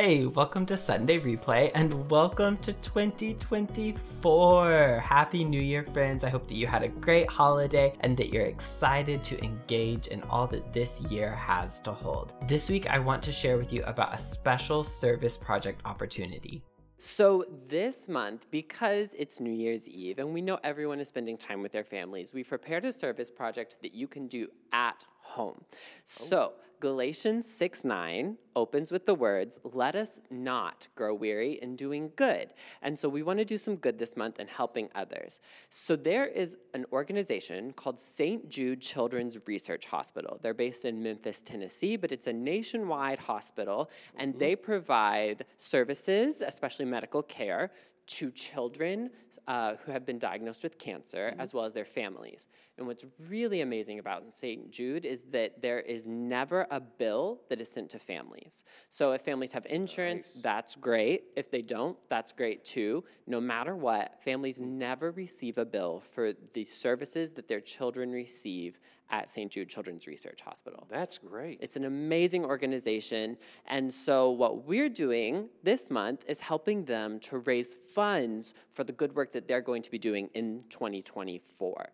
Hey, welcome to Sunday Replay and welcome to 2024. Happy New Year, friends. I hope that you had a great holiday and that you're excited to engage in all that this year has to hold. This week, I want to share with you about a special service project opportunity. So, this month, because it's New Year's Eve and we know everyone is spending time with their families, we prepared a service project that you can do at home. So, oh. Galatians 6 9 opens with the words, Let us not grow weary in doing good. And so we want to do some good this month in helping others. So there is an organization called St. Jude Children's Research Hospital. They're based in Memphis, Tennessee, but it's a nationwide hospital, and they provide services, especially medical care, to children uh, who have been diagnosed with cancer, as well as their families. And what's really amazing about St. Jude is that there is never a bill that is sent to families. So if families have insurance, Nice. that's great. If they don't, that's great too. No matter what, families never receive a bill for the services that their children receive at St. Jude Children's Research Hospital. That's great. It's an amazing organization. And so, what we're doing this month is helping them to raise funds for the good work that they're going to be doing in 2024.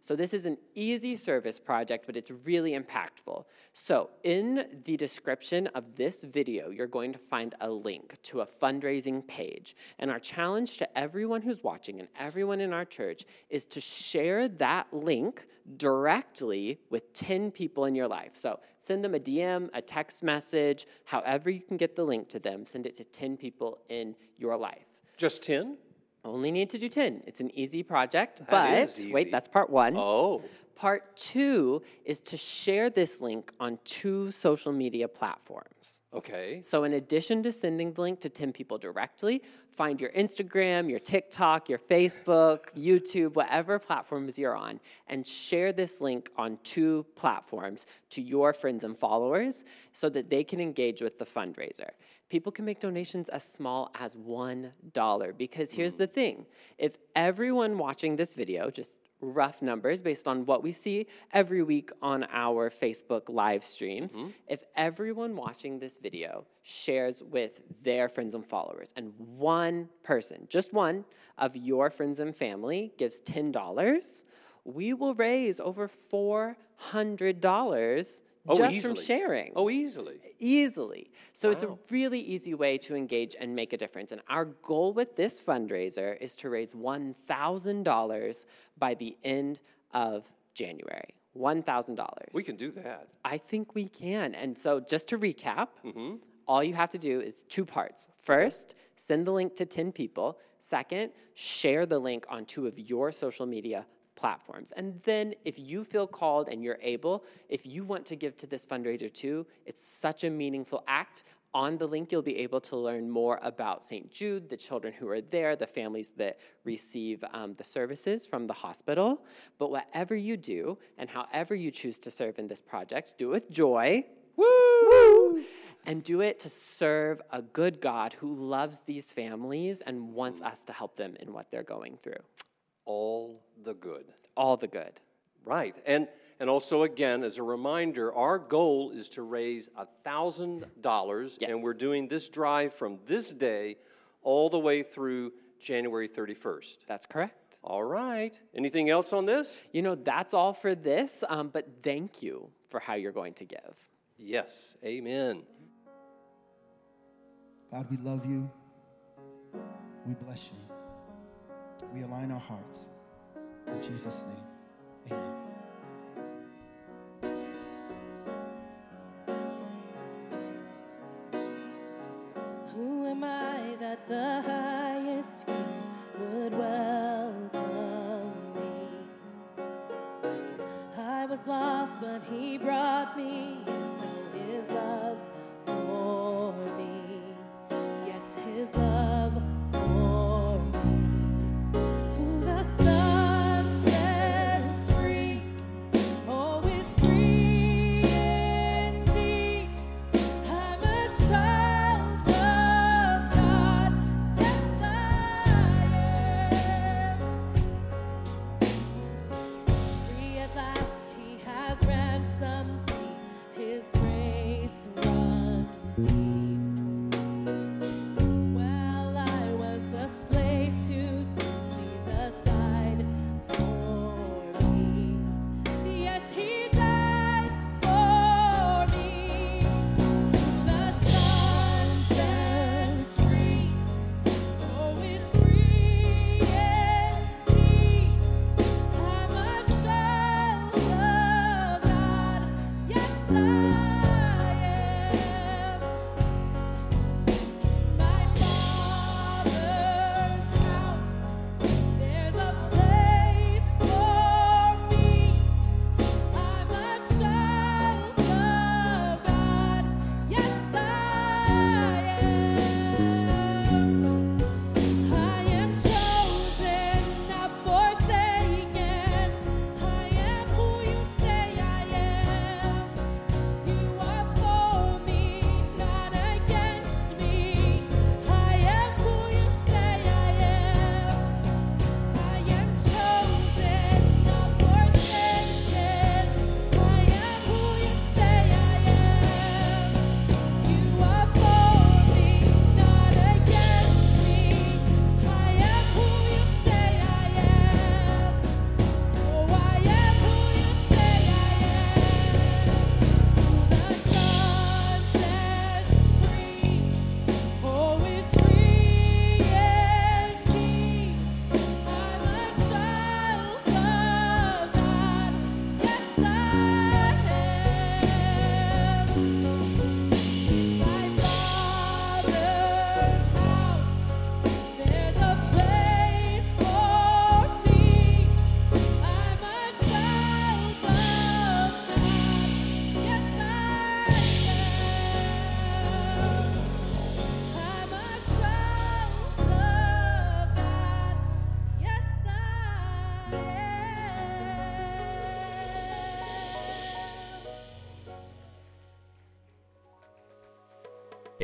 So, this is an easy service project, but it's really impactful. So, in the description of this video, you're going to find a link to a fundraising page. And our challenge to everyone who's watching and everyone in our church is to share that link directly with 10 people in your life. So, send them a DM, a text message, however you can get the link to them, send it to 10 people in your life. Just 10? Only need to do 10. It's an easy project, That but is wait, that's part one. Oh, Part two is to share this link on two social media platforms. okay. So, in addition to sending the link to 10 people directly, find your Instagram, your TikTok, your Facebook, YouTube, whatever platforms you're on, and share this link on two platforms to your friends and followers so that they can engage with the fundraiser. People can make donations as small as $1 because here's mm. the thing if everyone watching this video, just rough numbers based on what we see every week on our Facebook live streams. Mm-hmm. If everyone watching this video shares with their friends and followers, and one person, just one of your friends and family gives $10, we will raise over $400 Oh, just easily. from sharing Oh, easily. easily. So it's a really easy way to engage and make a difference. And our goal with this fundraiser is to raise $1,000 by the end of January. $1,000. We can do that. I think we can. And so just to recap, Mm-hmm. all you have to do is two parts. First, send the link to 10 people. Second, share the link on two of your social media platforms. And then, if you feel called and you're able, if you want to give to this fundraiser too, it's such a meaningful act. On the link, you'll be able to learn more about St. Jude, the children who are there, the families that receive um, the services from the hospital. But whatever you do and however you choose to serve in this project, do it with joy. Woo! And do it to serve a good God who loves these families and wants us to help them in what they're going through. All the good. All the good. Right. And and also again, as a reminder, our goal is to raise thousand dollars, and we're doing this drive from this day all the way through January 31st. That's correct. All right. Anything else on this? You know, that's all for this, um, but thank you for how you're going to give. Yes. Amen. God, we love you. We bless you. We align our hearts. In Jesus' name, amen.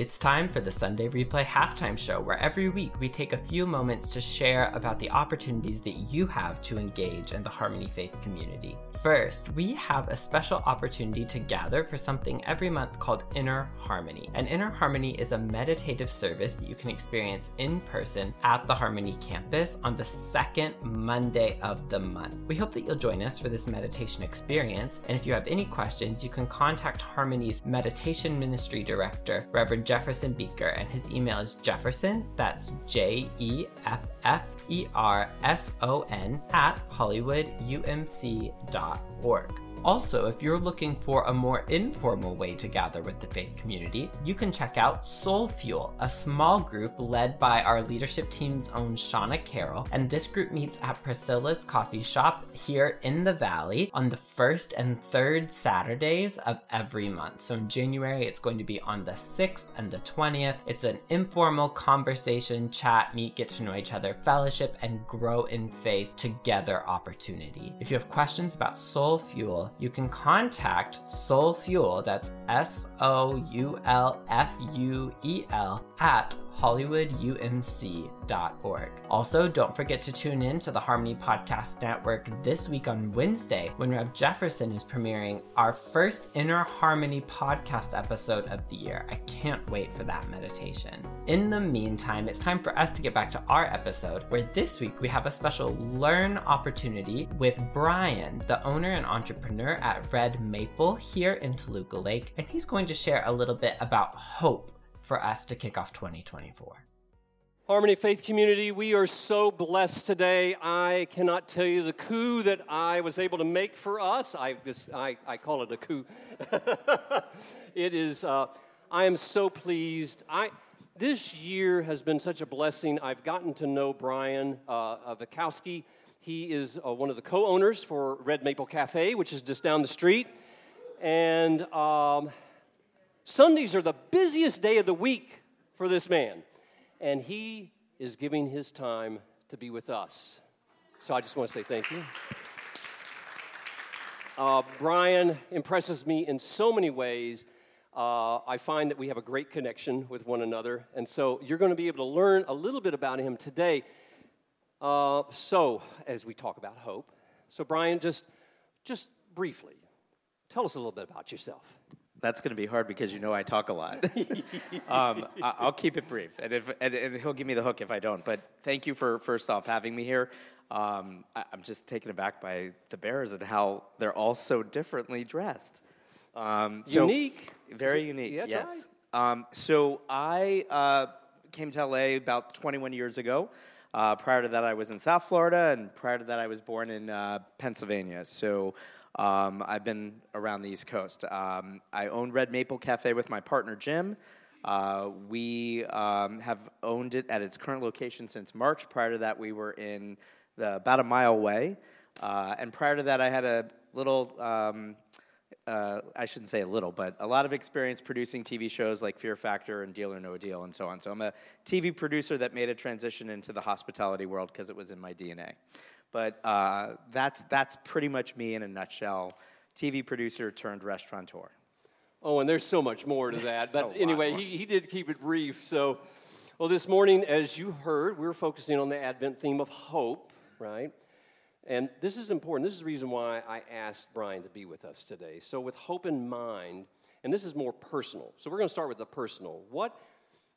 It's time for the Sunday Replay halftime show, where every week we take a few moments to share about the opportunities that you have to engage in the Harmony Faith community. First, we have a special opportunity to gather for something every month called Inner Harmony. And Inner Harmony is a meditative service that you can experience in person at the Harmony campus on the second Monday of the month. We hope that you'll join us for this meditation experience. And if you have any questions, you can contact Harmony's Meditation Ministry Director, Reverend Jefferson Beaker, and his email is Jefferson, that's J E F F E R S O N, at HollywoodUMC.org. Also, if you're looking for a more informal way to gather with the faith community, you can check out Soul Fuel, a small group led by our leadership team's own Shauna Carroll. And this group meets at Priscilla's Coffee Shop here in the Valley on the first and third Saturdays of every month. So in January, it's going to be on the 6th and the 20th. It's an informal conversation, chat, meet, get to know each other, fellowship, and grow in faith together opportunity. If you have questions about Soul Fuel, you can contact Soul Fuel, that's S O U L F U E L, at hollywoodumc.org. Also, don't forget to tune in to the Harmony Podcast Network this week on Wednesday when Rev Jefferson is premiering our first Inner Harmony podcast episode of the year. I can't wait for that meditation. In the meantime, it's time for us to get back to our episode where this week we have a special learn opportunity with Brian, the owner and entrepreneur at Red Maple here in Toluca Lake, and he's going to share a little bit about hope for us to kick off 2024. Harmony Faith Community, we are so blessed today. I cannot tell you the coup that I was able to make for us. I, this, I, I call it a coup. it is, uh, I am so pleased. I, this year has been such a blessing. I've gotten to know Brian uh, Vikowski. He is uh, one of the co owners for Red Maple Cafe, which is just down the street. And um, Sundays are the busiest day of the week for this man, and he is giving his time to be with us. So I just want to say thank you. Uh, Brian impresses me in so many ways. Uh, I find that we have a great connection with one another, and so you're going to be able to learn a little bit about him today. Uh, so, as we talk about hope, so Brian, just just briefly, tell us a little bit about yourself that's going to be hard because you know I talk a lot. um, I, will keep it brief, and, if, and, and, he'll give me the hook if I don't. But thank you for first off having me here. Um, I, am just taken aback by the Bears and how they're all so differently dressed. Um, so unique, very it, unique. Yeah, yes. Right. Um, so I uh, came to LA about 21 years ago. Uh, prior to that, I was in South Florida, and prior to that, I was born in uh, Pennsylvania. So um, I've been around the East Coast. Um, I own Red Maple Cafe with my partner Jim. Uh, we um, have owned it at its current location since March. Prior to that, we were in the, about a mile away. Uh, and prior to that, I had a little, um, uh, I shouldn't say a little, but a lot of experience producing TV shows like Fear Factor and Deal or No Deal and so on. So I'm a TV producer that made a transition into the hospitality world because it was in my DNA. But uh, that's, that's pretty much me in a nutshell TV producer turned restaurateur. Oh, and there's so much more to that. but anyway, he, he did keep it brief. So, well, this morning, as you heard, we're focusing on the Advent theme of hope, right? And this is important. This is the reason why I asked Brian to be with us today. So, with hope in mind, and this is more personal. So, we're going to start with the personal. What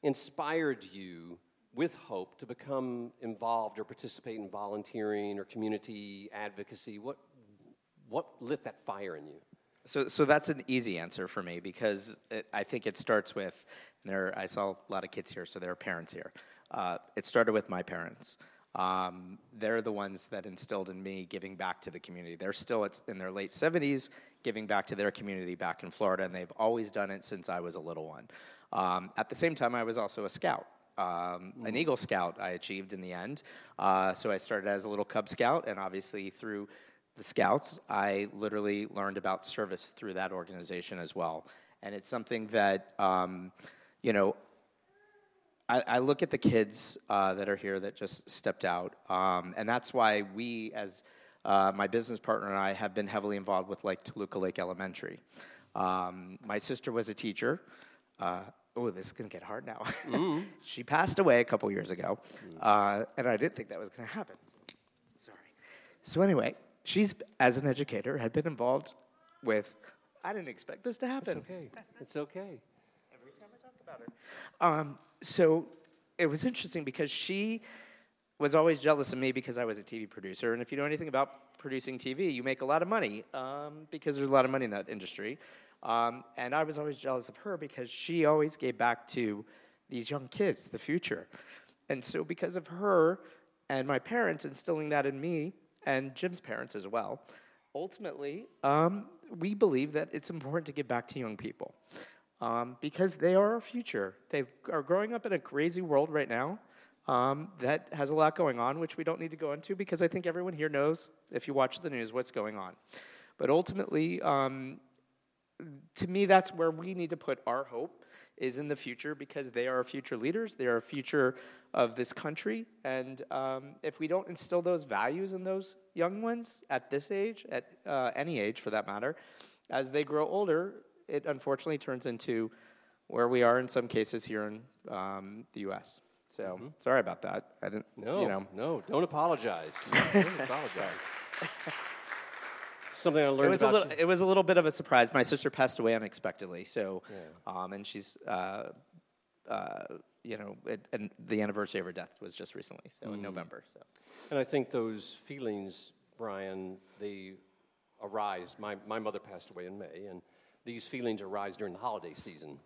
inspired you with hope to become involved or participate in volunteering or community advocacy? What, what lit that fire in you? So, so that's an easy answer for me because it, I think it starts with, there, I saw a lot of kids here, so there are parents here. Uh, it started with my parents. Um, they're the ones that instilled in me giving back to the community. They're still in their late 70s giving back to their community back in Florida, and they've always done it since I was a little one. Um, at the same time, I was also a scout um, an mm. Eagle Scout I achieved in the end. Uh, so I started as a little Cub Scout, and obviously through the Scouts, I literally learned about service through that organization as well. And it's something that, um, you know, I, I, look at the kids uh, that are here that just stepped out, um, and that's why we, as uh, my business partner and I, have been heavily involved with like Toluca Lake Elementary. Um, my sister was a teacher. Uh, oh, this is going to get hard now. she passed away a couple years ago, uh, and I didn't think that was going to happen. Sorry. So anyway, she's as an educator had been involved with. I didn't expect this to happen. It's okay. It's okay. Every time I talk about her. Um, so it was interesting because she was always jealous of me because I was a TV producer. And if you know anything about producing TV, you make a lot of money um, because there's a lot of money in that industry. Um, and I was always jealous of her because she always gave back to these young kids, the future. And so, because of her and my parents instilling that in me, and Jim's parents as well, ultimately, um, we believe that it's important to give back to young people um, because they are our future. They are growing up in a crazy world right now um, that has a lot going on, which we don't need to go into because I think everyone here knows, if you watch the news, what's going on. But ultimately, um, to me, that's where we need to put our hope is in the future because they are future leaders. They are future of this country. And um, if we don't instill those values in those young ones at this age, at uh, any age for that matter, as they grow older, it unfortunately turns into where we are in some cases here in um, the U.S. So sorry about that. I didn't, No, you know. no, don't apologize. don't apologize. Something I It learned was, a little, you. it was a little bit of a surprise. My sister passed away unexpectedly, so, um, and she's, uh, uh, you know, it, and the anniversary of her death was just recently, so Mm. in November. So And I think those feelings, Brian, they arise. My, my mother passed away in May, and these feelings arise during the holiday season,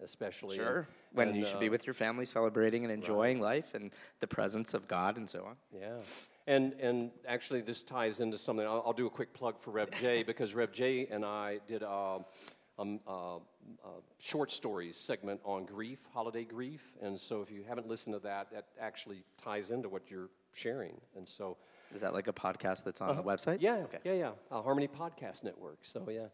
especially. sure, when And, you should be uh, with your family, celebrating and enjoying life and the presence of God and so on. Yeah. And, and actually, this ties into something. I'll, I'll do a quick plug for Rev J because Rev J and I did a, a, a short stories segment on grief, holiday grief. And so, if you haven't listened to that, that actually ties into what you're sharing. And so, Is that like a podcast that's on the website? Yeah, Okay. yeah, yeah. Uh, Harmony Podcast Network. So, yeah.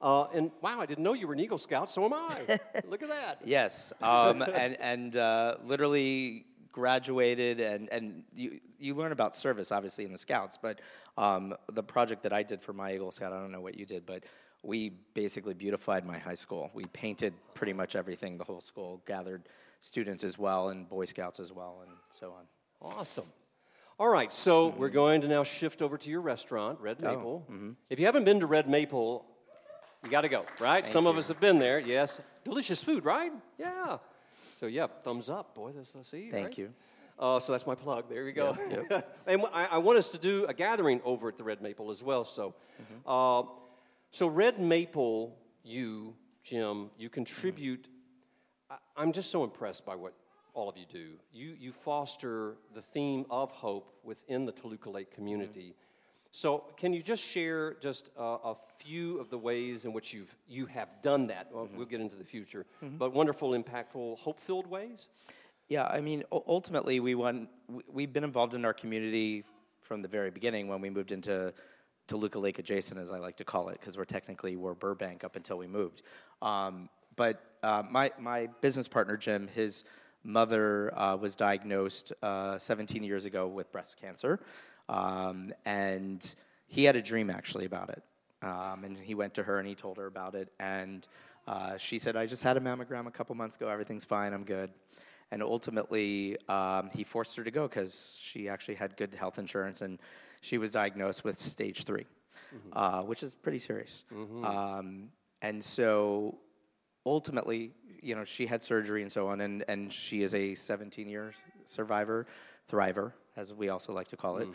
Uh, and wow, I didn't know you were an Eagle Scout, so am I. Look at that. Yes, um, and and uh, literally graduated, and and you you learn about service obviously in the Scouts, but um, the project that I did for my Eagle Scout, I don't know what you did, but we basically beautified my high school. We painted pretty much everything, the whole school, gathered students as well, and Boy Scouts as well, and so on. Awesome. All right, so we're going to now shift over to your restaurant, Red Maple. If you haven't been to Red Maple, you got to go, right? Some of us have been there. Yes, delicious food, right? Yeah. So yeah, thumbs up, boy. That's let's see. Thank right? you. Uh, so that's my plug. There you go. and I, I want us to do a gathering over at the Red Maple as well. So, uh, so Red Maple, you, Jim, you contribute. I, I'm just so impressed by what all of you do. You you foster the theme of hope within the Toluca Lake community. So, can you just share just uh, a few of the ways in which you've you have done that? Well, We'll get into the future, but wonderful, impactful, hope-filled ways. Yeah, I mean, ultimately, we want we- we've been involved in our community from the very beginning when we moved into Toluca Lake adjacent, as I like to call it, because we're technically we're Burbank up until we moved. Um, but uh, my my business partner Jim, his mother uh, was diagnosed uh, 17 years ago with breast cancer, um, and he had a dream actually about it. Um, and he went to her and he told her about it, and uh, she said, "I just had a mammogram a couple months ago. Everything's fine. I'm good." And ultimately, um, he forced her to go because she actually had good health insurance, and she was diagnosed with stage 3 uh, which is pretty serious. Um, and so, ultimately, you know, she had surgery and so on, and, and she is a 17 year survivor, thriver, as we also like to call it.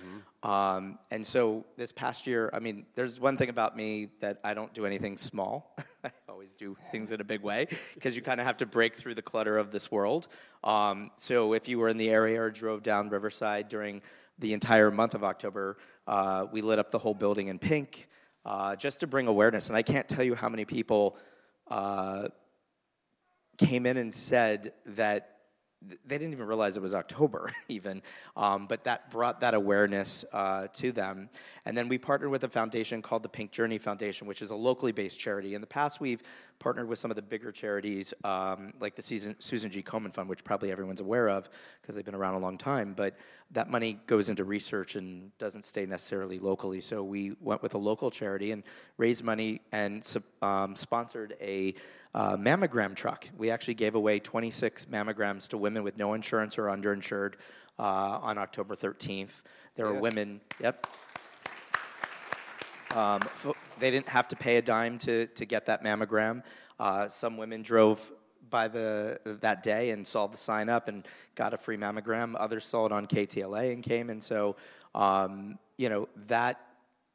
Um, and so, this past year, I mean, there's one thing about me that I don't do anything small. I always do things in a big way because you kind of have to break through the clutter of this world. Um, so, if you were in the area or drove down Riverside during the entire month of October, uh, we lit up the whole building in pink uh, just to bring awareness. And I can't tell you how many people uh, came in and said that th- they didn't even realize it was October, even, um, but that brought that awareness uh, to them. And then we partnered with a foundation called the Pink Journey Foundation, which is a locally based charity. In the past, we've partnered with some of the bigger charities, um, like the Susan, G. Komen Fund, which probably everyone's aware of because they've been around a long time. But that money goes into research and doesn't stay necessarily locally. So we went with a local charity and raised money and um, sponsored a uh, mammogram truck. We actually gave away 26 mammograms to women with no insurance or underinsured uh, on October 13th. There were women, yep. Um, they didn't have to pay a dime to, to get that mammogram. Uh, some women drove by the that day and saw the sign up and got a free mammogram. Others saw it on KTLA and came. And so, um, you know, that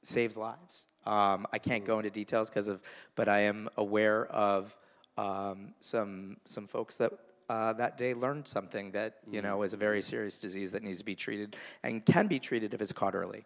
saves lives. Um, I can't go into details because of, but I am aware of um, some some folks that uh, that day learned something that you know is a very serious disease that needs to be treated and can be treated if it's caught early.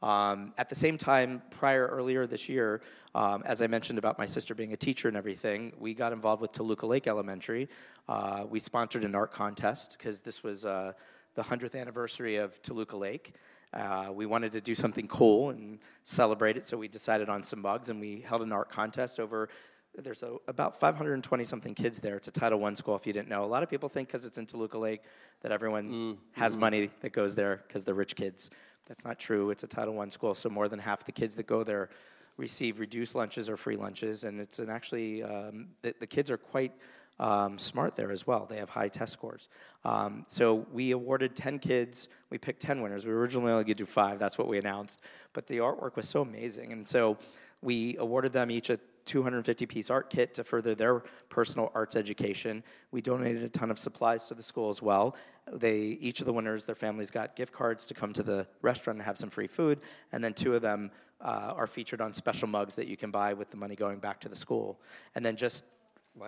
Um, at the same time, prior earlier this year, um, as I mentioned about my sister being a teacher and everything, we got involved with Toluca Lake Elementary. Uh, we sponsored an art contest because this was uh, the 100th anniversary of Toluca Lake. Uh, we wanted to do something cool and celebrate it, so we decided on some bugs and we held an art contest over. There's a, about 520 something kids there. It's a Title I school, if you didn't know. A lot of people think because it's in Toluca Lake that everyone has money that goes there because they're rich kids. That's not true. It's a Title I school, so more than half the kids that go there receive reduced lunches or free lunches, and it's an actually um, the, the kids are quite um, smart there as well. They have high test scores. Um, so we awarded 10 kids. We picked 10 winners. We originally only to do five. That's what we announced. But the artwork was so amazing. And so we awarded them each a 250 piece art kit to further their personal arts education. We donated a ton of supplies to the school as well. They each of the winners, their families got gift cards to come to the restaurant and have some free food, and then two of them uh, are featured on special mugs that you can buy with the money going back to the school. And then just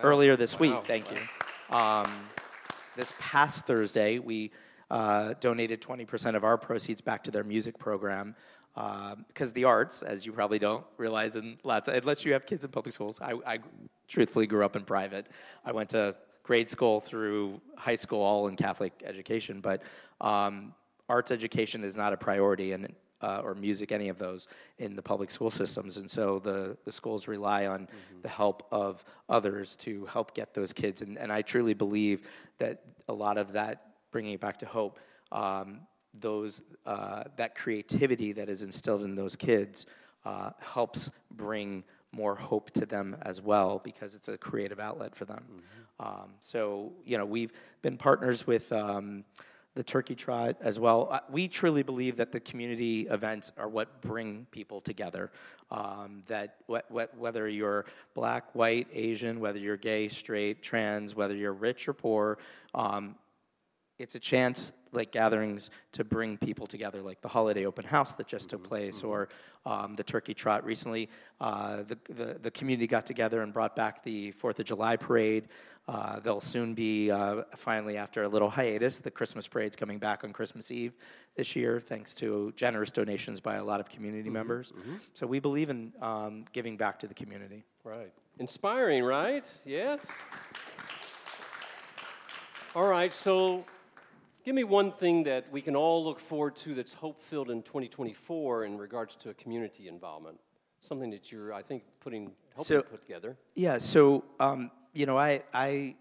earlier this week, Wow. thank you. Um, this past Thursday, we uh, donated 20% of our proceeds back to their music program. Because the arts, as you probably don't realize, in lots, unless you have kids in public schools, I, I truthfully grew up in private. I went to grade school through high school, all in Catholic education, but um, arts education is not a priority, and uh, or music, any of those, in the public school systems. And so the, the schools rely on the help of others to help get those kids. And, and I truly believe that a lot of that, bringing it back to hope, um, those, uh, that creativity that is instilled in those kids uh, helps bring more hope to them as well because it's a creative outlet for them. Um, so, you know, we've been partners with um, the Turkey Trot as well. Uh, we truly believe that the community events are what bring people together. Um, that wh- wh- whether you're black, white, Asian, whether you're gay, straight, trans, whether you're rich or poor, um, it's a chance like gatherings to bring people together like the holiday open house that just took place or um, the turkey trot recently uh, the, the, the community got together and brought back the fourth of july parade uh, there'll soon be uh, finally after a little hiatus the christmas parade's coming back on christmas eve this year thanks to generous donations by a lot of community members so we believe in um, giving back to the community Right. Inspiring, right? Yes? All right, so give me one thing that we can all look forward to that's hope filled in 2024 in regards to a community involvement. Something that you're, I think, putting, helping So- to put together. Yeah, so um, you know, I I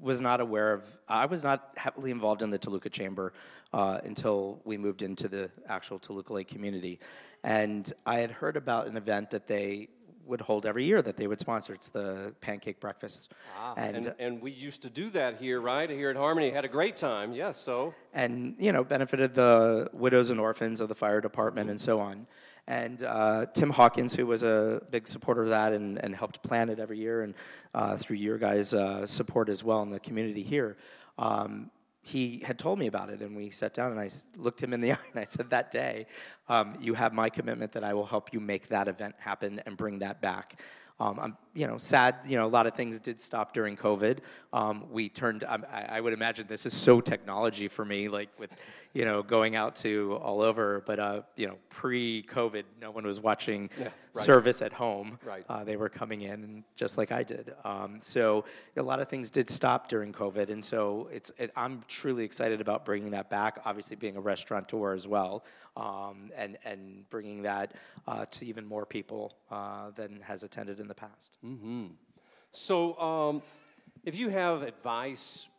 was not aware of. I was not heavily involved in the Toluca Chamber uh, until we moved into the actual Toluca Lake community, and I had heard about an event that they would hold every year that they would sponsor. It's the pancake breakfast, and And, and we used to do that here, right? Here at Harmony. Had a great time. Yes, so. and you know benefited the widows and orphans of the fire department and so on. And uh, Tim Hawkins, who was a big supporter of that and, and helped plan it every year, and uh, through your guys' uh, support as well in the community here, um, he had told me about it, and we sat down and I looked him in the eye and I said, "That day, um, you have my commitment that I will help you make that event happen and bring that back." Um, I'm, you know, sad. You know, a lot of things did stop during COVID. Um, we turned. I, I would imagine this is so technology for me, like with, you know, going out to all over. But uh, you know, pre-COVID, no one was watching Yeah, right. service at home. Right. Uh, they were coming in, just like I did. Um, so a lot of things did stop during COVID, and so it's. It, I'm truly excited about bringing that back. Obviously, being a restaurateur as well, um, and and bringing that uh, to even more people uh, than has attended in the past. So, um, if you have advice,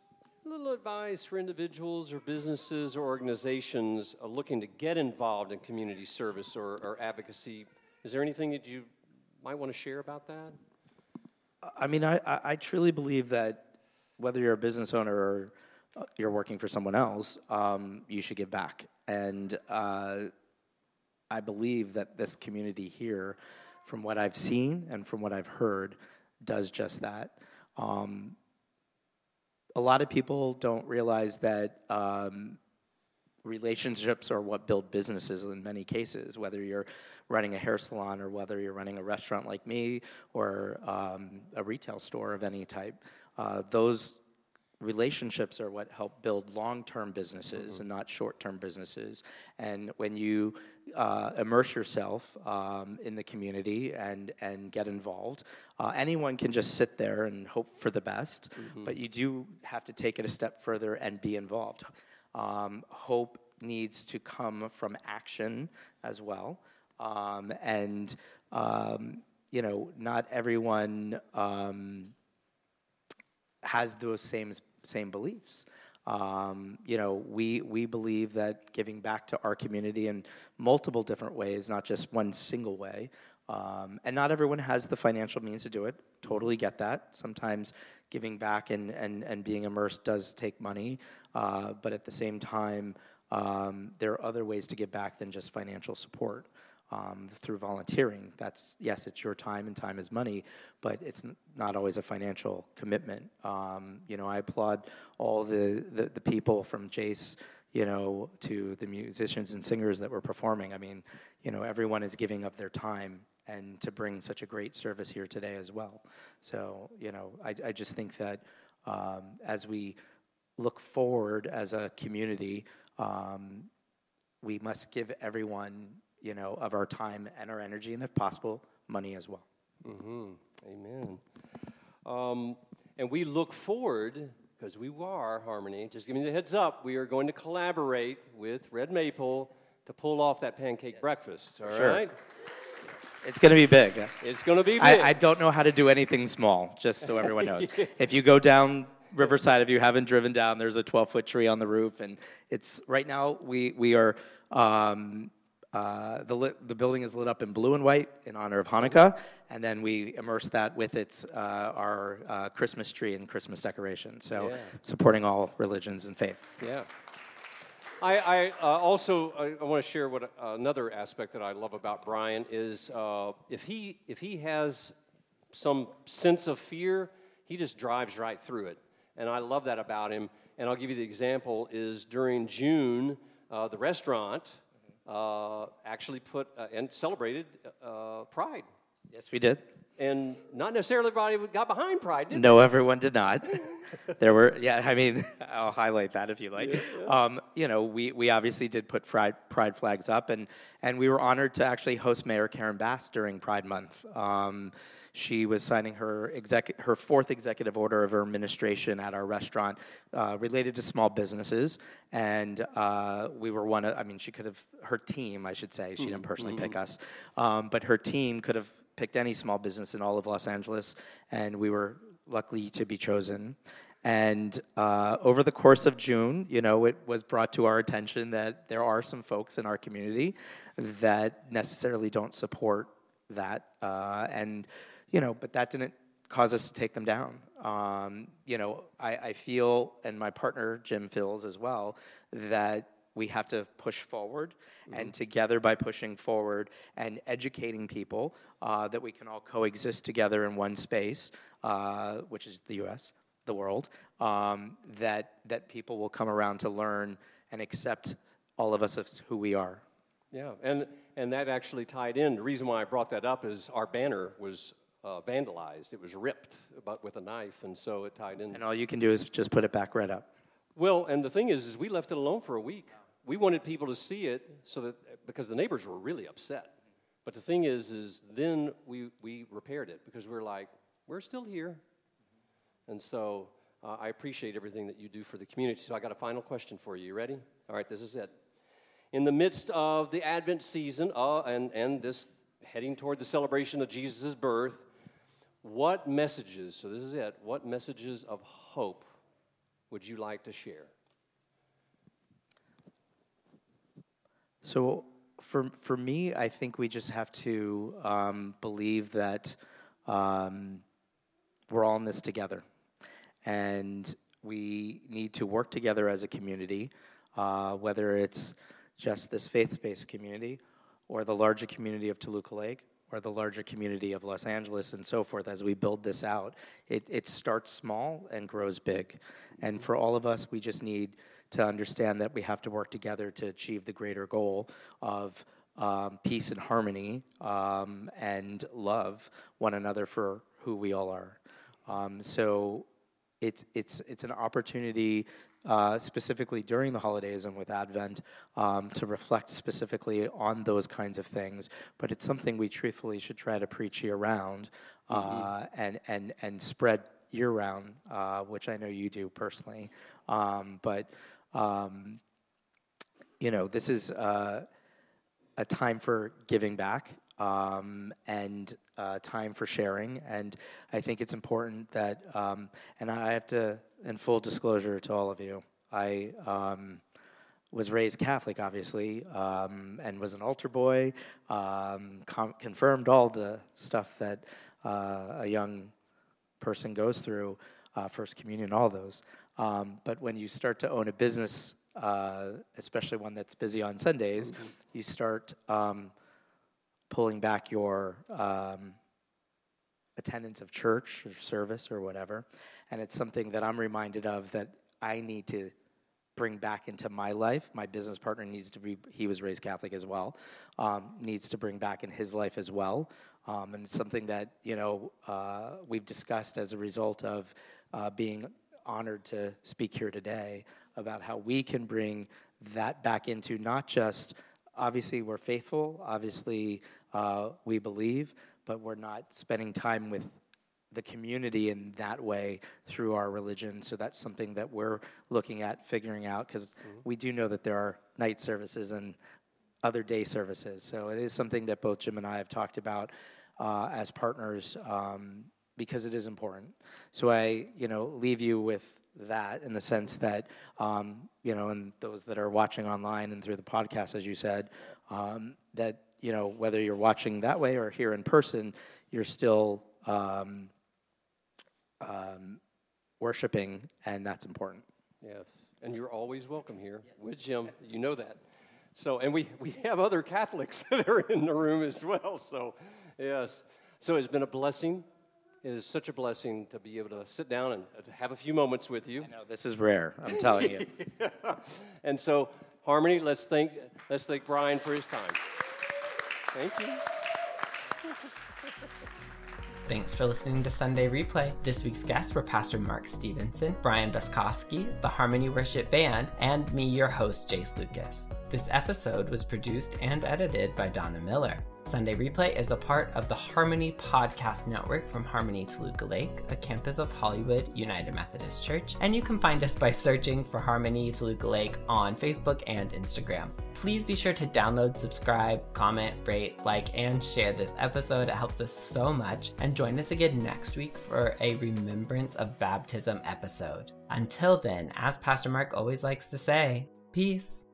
little advice for individuals or businesses or organizations uh, looking to get involved in community service or, or advocacy, is there anything that you might want to share about that? I mean, I, I, I truly believe that whether you're a business owner or uh, you're working for someone else, um, you should give back. And uh, I believe that this community here, from what I've seen and from what I've heard, does just that. Um, a lot of people don't realize that um, relationships are what build businesses in many cases, whether you're running a hair salon or whether you're running a restaurant like me or um, a retail store of any type. Uh, those relationships are what help build long-term businesses mm-hmm. and not short-term businesses and when you uh, immerse yourself um, in the community and and get involved uh, anyone can just sit there and hope for the best mm-hmm. but you do have to take it a step further and be involved um, hope needs to come from action as well um, and um, you know not everyone um, has those same same beliefs. Um, you know, we we believe that giving back to our community in multiple different ways, not just one single way. Um, and not everyone has the financial means to do it. Totally get that. Sometimes giving back and, and, and being immersed does take money, uh, but at the same time, um, there are other ways to give back than just financial support um, through volunteering. That's yes, it's your time, and time is money, but it's not always a financial commitment. Um, you know, I applaud all the, the, the people from Jase, you know, to the musicians and singers that were performing. I mean, you know, everyone is giving up their time and to bring such a great service here today as well. So, you know, I, I just think that um, as we look forward as a community, um, we must give everyone you know, of our time and our energy, and if possible, money as well. Mm-hmm. Amen. Um, and we look forward, because we are Harmony, just giving you the heads up, we are going to collaborate with Red Maple to pull off that pancake yes. breakfast. All sure. right. It's going to be big. It's going to be big. I, I, don't know how to do anything small, just so everyone knows. yeah. If you go down Riverside, if you haven't driven down, there's a 12 foot tree on the roof, and it's right now we we are um, uh, the, lit, the building is lit up in blue and white in honor of Hanukkah, and then we immerse that with its uh, our uh, Christmas tree and Christmas decoration. So yeah. supporting all religions and faiths. Yeah. I, I uh, also I, want to share what uh, another aspect that I love about Brian is if he if he has some sense of fear, he just drives right through it, and I love that about him. And I'll give you the example is during June, the restaurant uh, actually put uh, and celebrated uh, Pride. Yes, we did. And not necessarily everybody got behind Pride, no, they? everyone did not. there were, yeah, I mean, I'll highlight that if you like. Yeah, yeah. Um, you know, we, we obviously did put Pride, Pride flags up, and, and we were honored to actually host Mayor Karen Bass during Pride Month. Um, she was signing her exec- her fourth executive order of her administration at our restaurant uh, related to small businesses, and uh, we were one of. I mean, she could have her team, I should say. She didn't mm-hmm. personally mm-hmm. pick us, um, but her team could have picked any small business in all of Los Angeles, and we were lucky to be chosen. And uh, over the course of June, you know, it was brought to our attention that there are some folks in our community that necessarily don't support that. Uh, and you know, but that didn't cause us to take them down. Um, you know, I, I, feel, and my partner Jim feels as well, that we have to push forward, mm-hmm. and together by pushing forward and educating people, uh, that we can all coexist together in one space, uh, which is the U.S., the world. Um, that that people will come around to learn and accept all of us as who we are. Yeah, and and that actually tied in. The reason why I brought that up is our banner was uh, vandalized. It was ripped, but with a knife, and so it tied in. And all you can do is just put it back right up. Well, and the thing is, is we left it alone for a week. We wanted people to see it so that because the neighbors were really upset. But the thing is, is then we we repaired it because we are like, we're still here, and so uh, I appreciate everything that you do for the community. So I got a final question for you. You ready? All right, this is it. In the midst of the Advent season uh, and and this heading toward the celebration of Jesus' birth, what messages, so this is it, what messages of hope would you like to share? So, for, for me, I think we just have to um, believe that um, we're all in this together. And we need to work together as a community, uh, whether it's just this faith based community or the larger community of Toluca Lake or the larger community of Los Angeles and so forth as we build this out. It, it starts small and grows big. And for all of us, we just need to understand that we have to work together to achieve the greater goal of um, peace and harmony um, and love one another for who we all are. Um, so it's it's it's an opportunity uh, specifically during the holidays and with Advent um, to reflect specifically on those kinds of things. But it's something we truthfully should try to preach year round uh, mm-hmm. and and and spread year round, uh, which I know you do personally. Um, but um, you know, this is uh, a time for giving back um, and uh, time for sharing. And I think it's important that, um, and I have to, in full disclosure to all of you, I um, was raised Catholic, obviously, um, and was an altar boy, um, com- confirmed all the stuff that uh, a young person goes through, uh, First Communion, all those. Um, but when you start to own a business, uh, especially one that's busy on Sundays, mm-hmm. you start um, pulling back your um, attendance of church or service or whatever. And it's something that I'm reminded of that I need to bring back into my life. My business partner needs to be, he was raised Catholic as well, um, needs to bring back in his life as well. Um, and it's something that, you know, uh, we've discussed as a result of uh, being honored to speak here today about how we can bring that back into not just obviously we're faithful, obviously uh, we believe, but we're not spending time with the community in that way through our religion. So that's something that we're looking at figuring out because mm-hmm. we do know that there are night services and other day services. So it is something that both Jim and I have talked about uh, as partners um, because it is important. So I, you know, leave you with that in the sense that, um, you know, and those that are watching online and through the podcast, as you said, um, that you know, whether you're watching that way or here in person, you're still um, um, worshiping, and that's important. Yes, and you're always welcome here yes. with Jim. You know that. So, and we, we have other Catholics that are in the room as well. So, yes. So it's been a blessing. It is such a blessing to be able to sit down and have a few moments with you. I know this is rare. I'm telling you. yeah. And so, Harmony, let's thank let's thank Brian for his time. Thank you. Thanks for listening to Sunday Replay. This week's guests were Pastor Mark Stevenson, Brian Buskowski, the Harmony Worship Band, and me, your host, Jase Lucas. This episode was produced and edited by Donna Miller. Sunday Replay is a part of the Harmony Podcast Network from Harmony Toluca Lake, a campus of Hollywood United Methodist Church, and you can find us by searching for Harmony Toluca Lake on Facebook and Instagram. Please be sure to download, subscribe, comment, rate, like, and share this episode. It helps us so much. And join us again next week for a Remembrance of Baptism episode. Until then, as Pastor Mark always likes to say, peace.